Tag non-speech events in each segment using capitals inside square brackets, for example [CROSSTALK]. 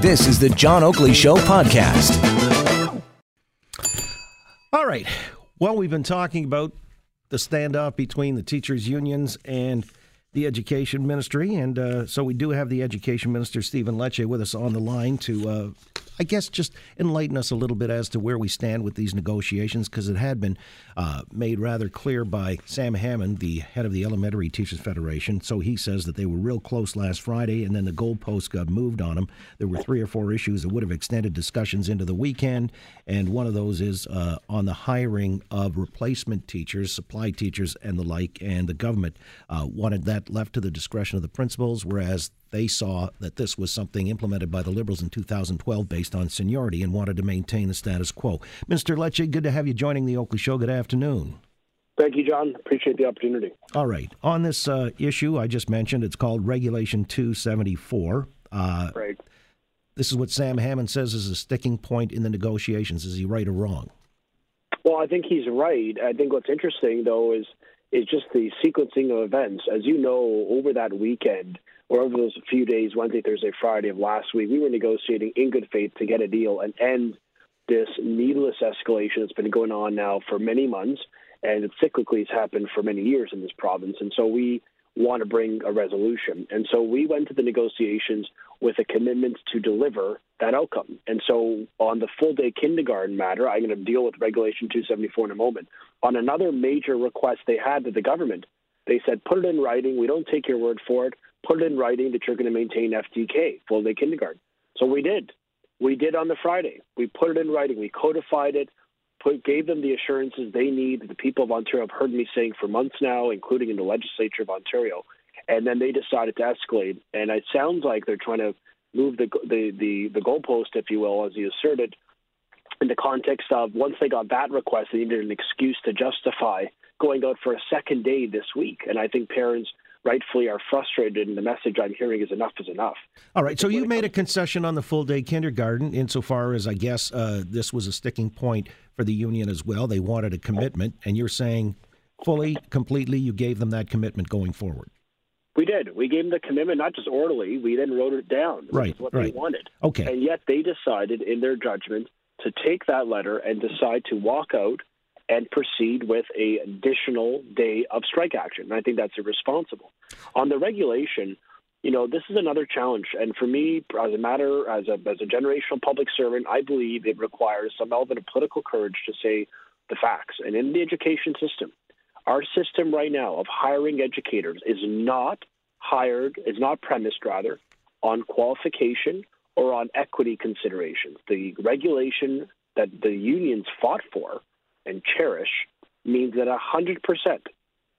This is the John Oakley Show podcast. All right. Well, we've been talking about the standoff between the teachers' unions and the education ministry, and uh, so we do have the education minister Stephen Lecce with us on the line to uh, I guess just enlighten us a little bit as to where we stand with these negotiations, because it had been uh, made rather clear by Sam Hammond, the head of the Elementary Teachers Federation. So he says that they were real close last Friday, and then the goalposts got moved on them. There were three or four issues that would have extended discussions into the weekend, and one of those is uh, on the hiring of replacement teachers, supply teachers, and the like. And the government uh, wanted that left to the discretion of the principals, whereas they saw that this was something implemented by the Liberals in 2012 based on seniority and wanted to maintain the status quo. Mr. Lecce, good to have you joining the Oakley Show. Good afternoon. Thank you, John. Appreciate the opportunity. All right. On this uh, issue I just mentioned, it's called Regulation 274. Uh, right. This is what Sam Hammond says is a sticking point in the negotiations. Is he right or wrong? Well, I think he's right. I think what's interesting, though, is is just the sequencing of events. As you know, over that weekend, or over those few days, Wednesday, Thursday, Friday of last week, we were negotiating in good faith to get a deal and end this needless escalation that's been going on now for many months, and it cyclically has happened for many years in this province. And so we want to bring a resolution. And so we went to the negotiations with a commitment to deliver that outcome. And so on the full day kindergarten matter, I'm going to deal with Regulation 274 in a moment. On another major request they had to the government, they said, put it in writing. We don't take your word for it put it in writing that you're going to maintain FDK, full day kindergarten. So we did. We did on the Friday. We put it in writing. We codified it, put, gave them the assurances they need. The people of Ontario have heard me saying for months now, including in the legislature of Ontario. And then they decided to escalate. And it sounds like they're trying to move the the the, the goalpost, if you will, as you asserted, in the context of once they got that request, they needed an excuse to justify going out for a second day this week. And I think parents rightfully are frustrated, and the message I'm hearing is enough is enough. All right, so you made a concession on the full day kindergarten insofar as I guess uh, this was a sticking point for the union as well. They wanted a commitment, and you're saying fully, completely, you gave them that commitment going forward. We did. We gave them the commitment, not just orally. We then wrote it down, right, what right. they wanted. Okay. And yet they decided, in their judgment, to take that letter and decide to walk out and proceed with a additional day of strike action. And I think that's irresponsible. On the regulation, you know, this is another challenge. And for me, as a matter, as a, as a generational public servant, I believe it requires some element of political courage to say the facts. And in the education system, our system right now of hiring educators is not hired, is not premised rather, on qualification or on equity considerations. The regulation that the unions fought for and cherish means that 100%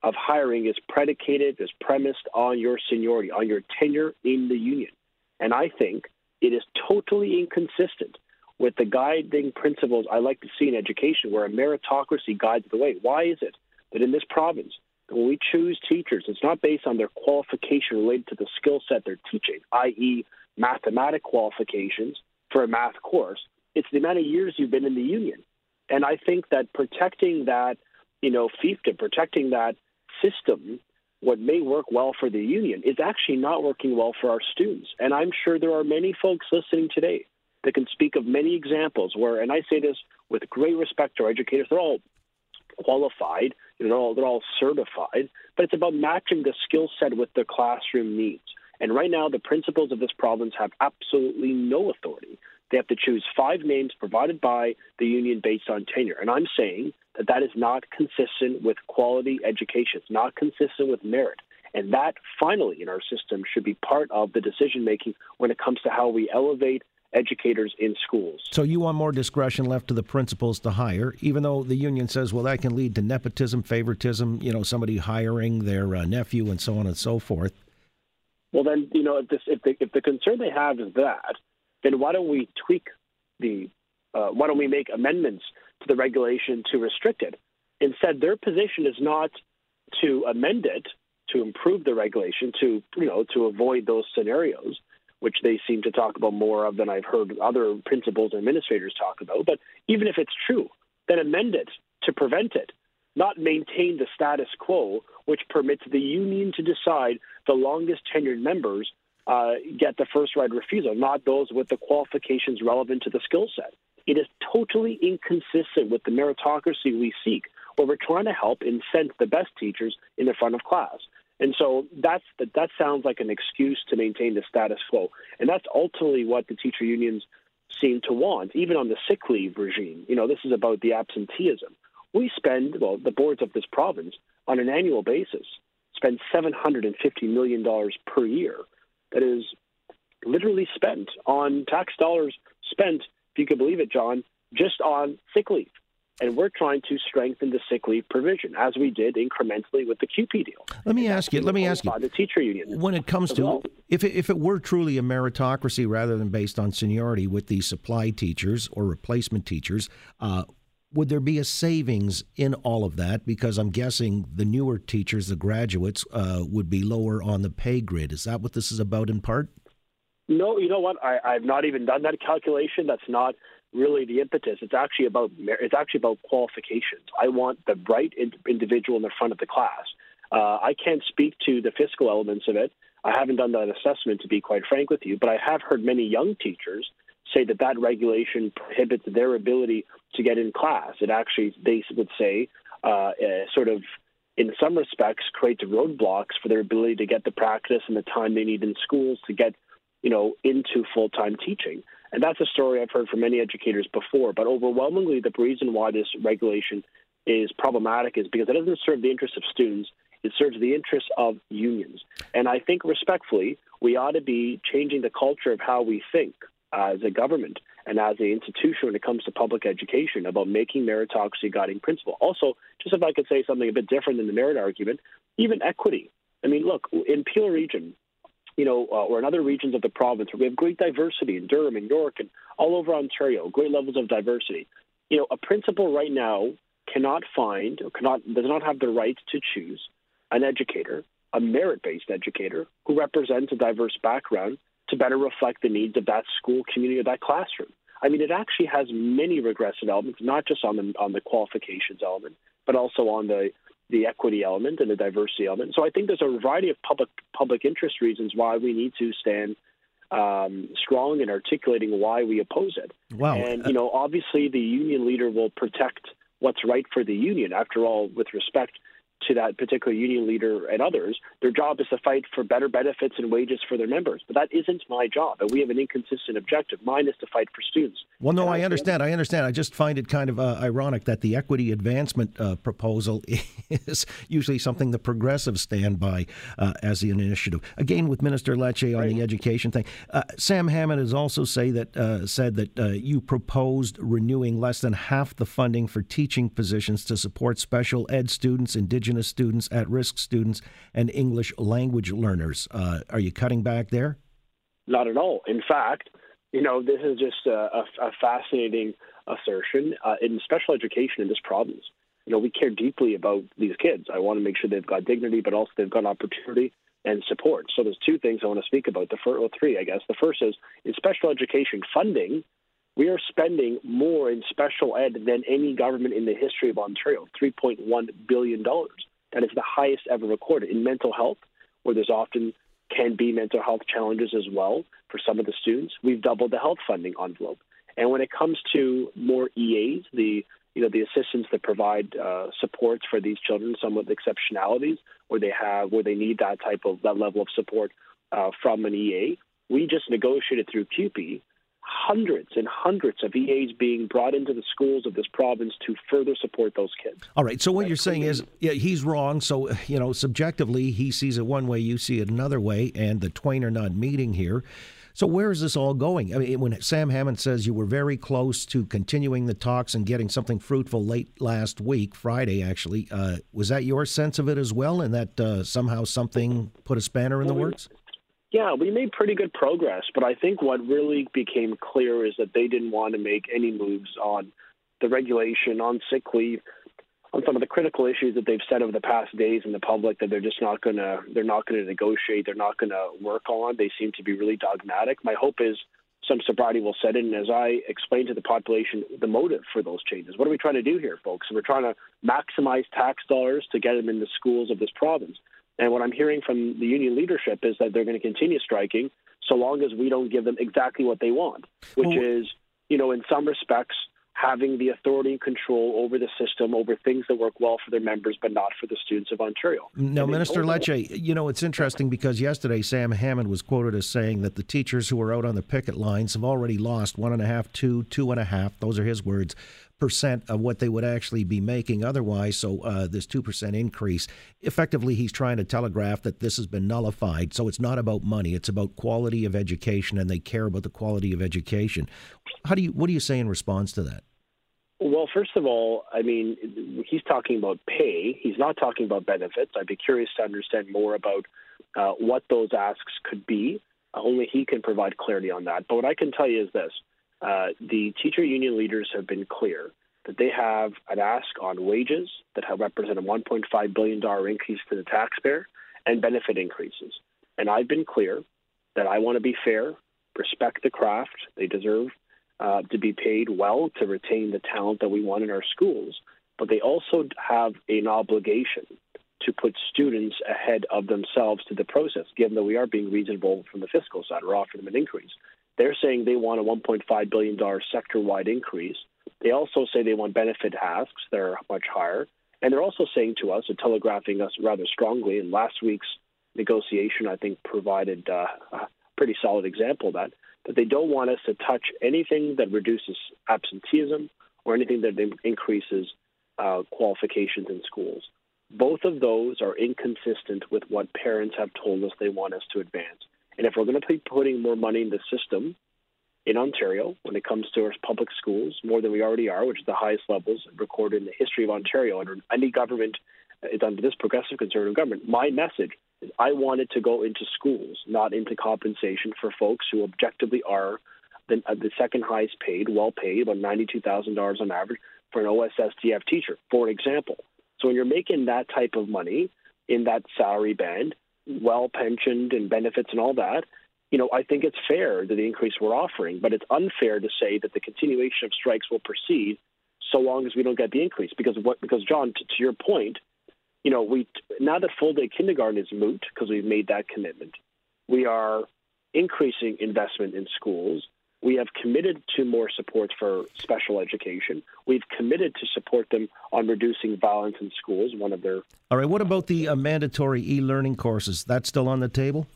of hiring is predicated, is premised on your seniority, on your tenure in the union. And I think it is totally inconsistent with the guiding principles I like to see in education, where a meritocracy guides the way. Why is it that in this province, when we choose teachers, it's not based on their qualification related to the skill set they're teaching, i.e., mathematic qualifications for a math course, it's the amount of years you've been in the union. And I think that protecting that, you know, fiefdom, protecting that system, what may work well for the union, is actually not working well for our students. And I'm sure there are many folks listening today that can speak of many examples where, and I say this with great respect to our educators, they're all qualified, you know, they're all, certified, but it's about matching the skill set with the classroom needs. And right now, the principals of this province have absolutely no authority they have to choose five names provided by the union based on tenure. And I'm saying that that is not consistent with quality education. It's not consistent with merit. And that, finally, in our system, should be part of the decision making when it comes to how we elevate educators in schools. So you want more discretion left to the principals to hire, even though the union says, well, that can lead to nepotism, favoritism, you know, somebody hiring their uh, nephew and so on and so forth. Well, then you know if this if the if the concern they have is that, then why don't we tweak the uh, why don't we make amendments to the regulation to restrict it? Instead, their position is not to amend it to improve the regulation to you know to avoid those scenarios which they seem to talk about more of than I've heard other principals and administrators talk about. But even if it's true, then amend it to prevent it, not maintain the status quo, which permits the union to decide the longest tenured members uh, get the first right refusal, not those with the qualifications relevant to the skill set. It is totally inconsistent with the meritocracy we seek, where we're trying to help incent the best teachers in the front of class. And so that's the, that sounds like an excuse to maintain the status quo, and that's ultimately what the teacher unions seem to want, even on the sick leave regime. You know, this is about the absenteeism. We spend well, the boards of this province on an annual basis spend seven hundred and fifty million dollars per year. That is literally spent on tax dollars spent, if you can believe it, John, just on sick leave. And we're trying to strengthen the sick leave provision as we did incrementally with the CUPE deal. Let me ask you. Let me ask you. The teacher union. When it comes to well. if it, if it were truly a meritocracy rather than based on seniority with the supply teachers or replacement teachers, uh, would there be a savings in all of that? Because I'm guessing the newer teachers, the graduates, uh, would be lower on the pay grid. Is that what this is about in part? No, you know what? I, I've not even done that calculation. That's not really the impetus. It's actually about it's actually about qualifications. I want the right individual in the front of the class. Uh, I can't speak to the fiscal elements of it. I haven't done that assessment to be quite frank with you, but I have heard many young teachers say that that regulation prohibits their ability to get in class. It actually, they would say, uh, uh, sort of, in some respects, creates roadblocks for their ability to get the practice and the time they need in schools to get, you know, into full time teaching. And that's a story I've heard from many educators before. But overwhelmingly, the reason why this regulation is problematic is because it doesn't serve the interests of students. It serves the interests of unions. And I think respectfully, we ought to be changing the culture of how we think as a government and as an institution when it comes to public education about making meritocracy a guiding principle. Also, just if I could say something a bit different than the merit argument, even equity. I mean, look, in Peel Region, you know, uh, or in other regions of the province where we have great diversity in Durham and York and all over Ontario, great levels of diversity. You know, a principal right now cannot find or cannot does not have the right to choose an educator, a merit-based educator who represents a diverse background to better reflect the needs of that school community or that classroom. I mean, it actually has many regressive elements, not just on the on the qualifications element, but also on the the equity element and the diversity element. So I think there's a variety of public public interest reasons why we need to stand um, strong in articulating why we oppose it. Wow. And you know, obviously, the union leader will protect what's right for the union. After all, with respect to that particular union leader and others. Their job is to fight for better benefits and wages for their members. But that isn't my job. And we have an inconsistent objective. Mine is to fight for students. Well, no, I, I understand. I understand. I just find it kind of uh, ironic that the equity advancement uh, proposal [LAUGHS] is usually something the progressives stand by uh, as an initiative. Again, with Minister Lecce on right. the education thing, uh, Sam Hammond has also say that uh, said that uh, you proposed renewing less than half the funding for teaching positions to support special ed students, Indigenous Indigenous students, at risk students, and English language learners. Uh, are you cutting back there? Not at all. In fact, you know, this is just a, a, a fascinating assertion. Uh, in special education in this province, you know, we care deeply about these kids. I want to make sure they've got dignity, but also they've got opportunity and support. So there's two things I want to speak about. The first, well, three, I guess. The first is in special education funding. We are spending more in special ed than any government in the history of Ontario, $3.1 billion. That is the highest ever recorded. In mental health, where there's often can be mental health challenges as well for some of the students, we've doubled the health funding envelope. And when it comes to more EAs, the you know the assistants that provide uh, supports for these children, some with exceptionalities, where they have where they need that type of that level of support uh, from an EA, we just negotiated through CUPE hundreds and hundreds of EAs being brought into the schools of this province to further support those kids. All right. So what That's you're saying is, yeah, he's wrong. So you know, subjectively, he sees it one way, you see it another way, and the twain are not meeting here. So where is this all going? I mean, when Sam Hammond says you were very close to continuing the talks and getting something fruitful late last week, Friday actually, uh, was that your sense of it as well, and that uh, somehow something put a spanner in the works? Yeah, we made pretty good progress, but I think what really became clear is that they didn't want to make any moves on the regulation, on sick leave, on some of the critical issues that they've said over the past days in the public that they're just not to they're not to negotiate, they're not to work on. They seem to be really dogmatic. My hope is some sobriety will set in. As I explained to the population, the motive for those changes. What are we trying to do here, folks? We're trying to maximize tax dollars to get them in the schools of this province. And what I'm hearing from the union leadership is that they're going to continue striking so long as we don't give them exactly what they want, which well, is, you know, in some respects, having the authority and control over the system, over things that work well for their members, but not for the students of Ontario. Now, Minister Lecce, you know, it's interesting because yesterday Sam Hammond was quoted as saying that the teachers who are out on the picket lines have already lost one and a half, two, two and a half, those are his words, percent of what they would actually be making otherwise. So uh, this 2% increase, effectively, he's trying to telegraph that this has been nullified. So it's not about money, it's about quality of education, and they care about the quality of education. How do you, what do you say in response to that? Well, first of all, I mean, he's talking about pay. He's not talking about benefits. I'd be curious to understand more about uh, what those asks could be. Only he can provide clarity on that. But what I can tell you is this uh, the teacher union leaders have been clear that they have an ask on wages that represent a $1.5 billion increase to the taxpayer and benefit increases. And I've been clear that I want to be fair, respect the craft. They deserve uh, to be paid well to retain the talent that we want in our schools, but they also have an obligation to put students ahead of themselves to the process, given that we are being reasonable from the fiscal side. We're offering them an increase. They're saying they want a $1.5 billion sector wide increase. They also say they want benefit asks that are much higher. And they're also saying to us, or telegraphing us rather strongly, in last week's negotiation, I think provided uh, a pretty solid example of that, that they don't want us to touch anything that reduces absenteeism or anything that increases uh, qualifications in schools. Both of those are inconsistent with what parents have told us they want us to advance. And if we're going to be putting more money in the system in Ontario when it comes to our public schools, more than we already are, which is the highest levels recorded in the history of Ontario under any government, it's uh, under this progressive conservative government, my message I wanted to go into schools, not into compensation for folks who objectively are the, uh, the second highest paid, well paid, about $92,000 on average for an OSSTF teacher, for example. So when you're making that type of money in that salary band, well pensioned and benefits and all that, you know, I think it's fair that the increase we're offering, but it's unfair to say that the continuation of strikes will proceed so long as we don't get the increase. Because what? Because John, to your point, you know, we now that full day kindergarten is moot because we've made that commitment. We are increasing investment in schools. We have committed to more support for special education. We've committed to support them on reducing violence in schools. One of their all right. What about the uh, mandatory e-learning courses? That's still on the table.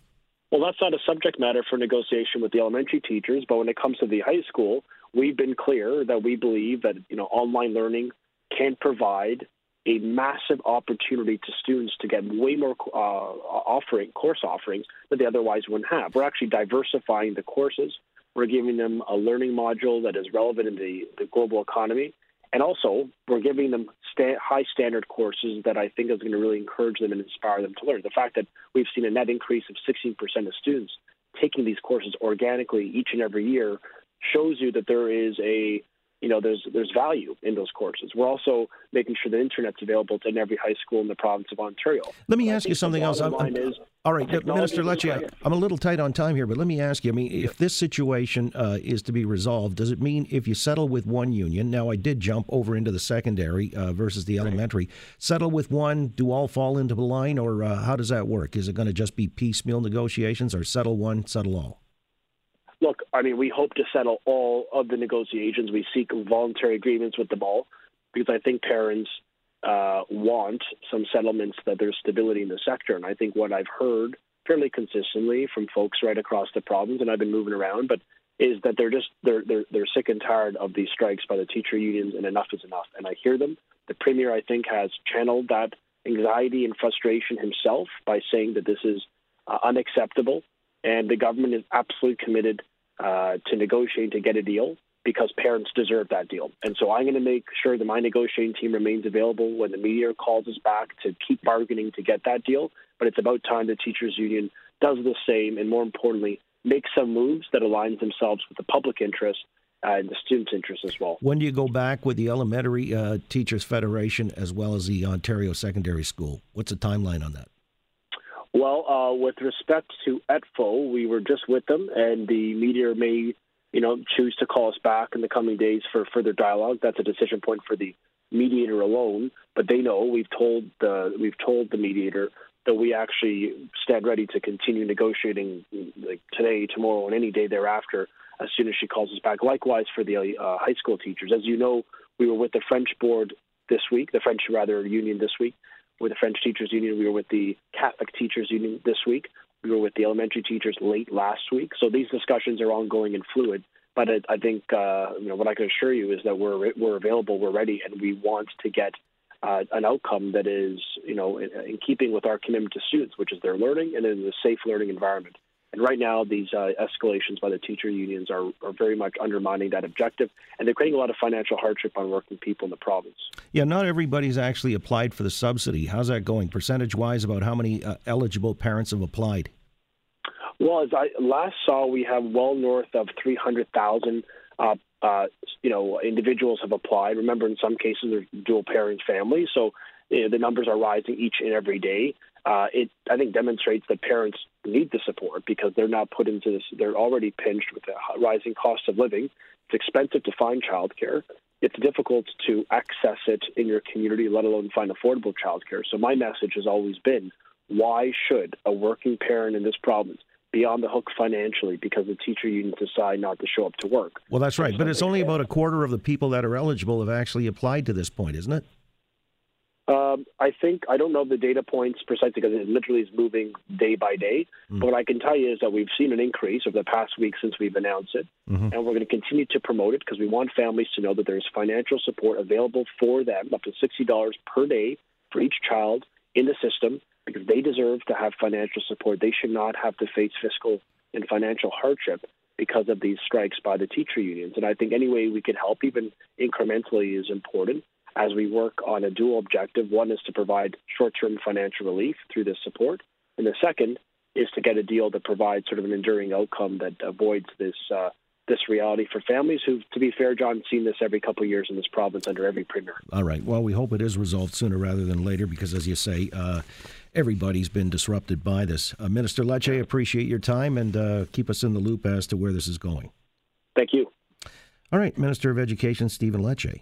Well, that's not a subject matter for negotiation with the elementary teachers, but when it comes to the high school, we've been clear that we believe that you know online learning can provide a massive opportunity to students to get way more uh, offering course offerings that they otherwise wouldn't have. We're actually diversifying the courses. We're giving them a learning module that is relevant in the, the global economy. And also, we're giving them sta- high standard courses that I think is going to really encourage them and inspire them to learn. The fact that we've seen a net increase of 16% of students taking these courses organically each and every year shows you that there is a you know, there's there's value in those courses. We're also making sure the internet's available to every high school in the province of Ontario. Let me ask you something else. I'm, I'm, is, all right, Minister Lecce, I'm a little tight on time here, but let me ask you. I mean, if this situation uh, is to be resolved, does it mean if you settle with one union? Now, I did jump over into the secondary uh, versus the elementary. Right. Settle with one, do all fall into the line, or uh, how does that work? Is it going to just be piecemeal negotiations, or settle one, settle all? Look, I mean, we hope to settle all of the negotiations. We seek voluntary agreements with them all because I think parents uh, want some settlements that there's stability in the sector. And I think what I've heard fairly consistently from folks right across the province, and I've been moving around, but is that they're just they're they're they're sick and tired of these strikes by the teacher unions, and enough is enough. And I hear them. The premier, I think, has channeled that anxiety and frustration himself by saying that this is uh, unacceptable, and the government is absolutely committed uh, to negotiating to get a deal because parents deserve that deal. And so I'm going to make sure that my negotiating team remains available when the media calls us back to keep bargaining to get that deal. But it's about time the teachers union does the same, and more importantly, makes some moves that aligns themselves with the public interest uh, and the students' interest as well. When do you go back with the Elementary uh, Teachers Federation as well as the Ontario Secondary School? What's the timeline on that? Well, uh, with respect to ETFO, we were just with them, and the media may, you know, choose to call us back in the coming days for further dialogue. That's a decision point for the mediator alone. But they know we've told the we've told the mediator that we actually stand ready to continue negotiating like today, tomorrow, and any day thereafter as soon as she calls us back. Likewise for the uh, high school teachers. As you know, we were with the French board this week, the French rather union this week with the French Teachers Union. We were with the Catholic Teachers Union this week. We were with the elementary teachers late last week. So these discussions are ongoing and fluid. But I, I think uh, you know what I can assure you is that we're we're available, we're ready, and we want to get uh, an outcome that is you know in, in, keeping with our commitment to students, which is their learning and in a safe learning environment. And right now, these uh, escalations by the teacher unions are, are very much undermining that objective, and they're creating a lot of financial hardship on working people in the province. Yeah, not everybody's actually applied for the subsidy. How's that going, percentage wise, about how many uh, eligible parents have applied? Well, as I last saw, we have well north of 300,000 uh, uh, you know, individuals have applied. Remember, in some cases, they're dual parent families, so you know, the numbers are rising each and every day uh, it I think demonstrates that parents need the support because they're not put into this. They're already pinched with the rising cost of living. It's expensive to find childcare. It's difficult to access it in your community, let alone find affordable childcare. So my message has always been: Why should a working parent in this province be on the hook financially because the teacher unions decide not to show up to work? Well, that's right, but it's only about a quarter of the people that are eligible have actually applied to this point, isn't it? Um, I think I don't know the data points precisely because it literally is moving day by day. Mm. But what I can tell you is that we've seen an increase over the past week since we've announced it, mm-hmm. and we're going to continue to promote it because we want families to know that there's financial support available for them, up to sixty dollars per day for each child in the system, because they deserve to have financial support. They should not have to face fiscal and financial hardship because of these strikes by the teacher unions. And I think any way we can help, even incrementally, is important as we work on a dual objective. One is to provide short term financial relief through this support, and the second is to get a deal that provides sort of an enduring outcome that avoids this. Uh, this reality for families who, to be fair, John, seen this every couple of years in this province under every premier. All right. Well, we hope it is resolved sooner rather than later because, as you say, uh, everybody's been disrupted by this. Uh, Minister Lecce, appreciate your time and uh, keep us in the loop as to where this is going. Thank you. All right. Minister of Education, Stephen Lecce.